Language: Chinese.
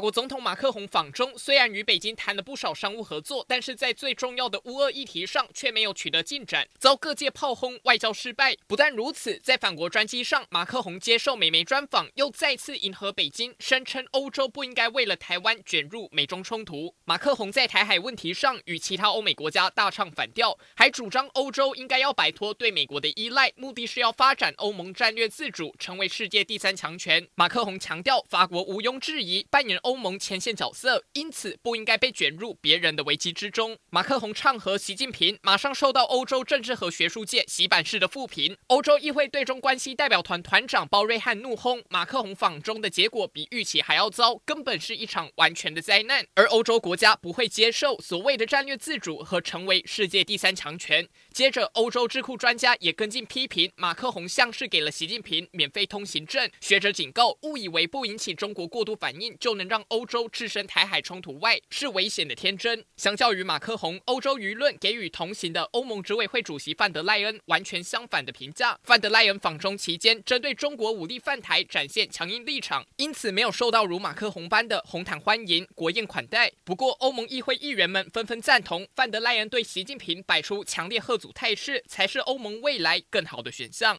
法国总统马克宏访中，虽然与北京谈了不少商务合作，但是在最重要的乌俄议题上却没有取得进展，遭各界炮轰，外交失败。不但如此，在反国专机上，马克宏接受美媒专访，又再次迎合北京，声称欧洲不应该为了台湾卷入美中冲突。马克宏在台海问题上与其他欧美国家大唱反调，还主张欧洲应该要摆脱对美国的依赖，目的是要发展欧盟战略自主，成为世界第三强权。马克宏强调，法国毋庸置疑扮演欧欧盟前线角色，因此不应该被卷入别人的危机之中。马克宏唱和习近平，马上受到欧洲政治和学术界洗版式的负评。欧洲议会对中关系代表团团长鲍瑞汉怒轰马克宏访中的结果比预期还要糟，根本是一场完全的灾难。而欧洲国家不会接受所谓的战略自主和成为世界第三强权。接着，欧洲智库专家也跟进批评马克宏像是给了习近平免费通行证。学者警告，误以为不引起中国过度反应就能让欧洲置身台海冲突外是危险的天真。相较于马克宏，欧洲舆论给予同行的欧盟执委会主席范德赖恩完全相反的评价。范德赖恩访中期间，针对中国武力犯台展现强硬立场，因此没有受到如马克宏般的红毯欢迎、国宴款待。不过，欧盟议会议员们纷纷赞同范德赖恩对习近平摆出强烈贺阻态势，才是欧盟未来更好的选项。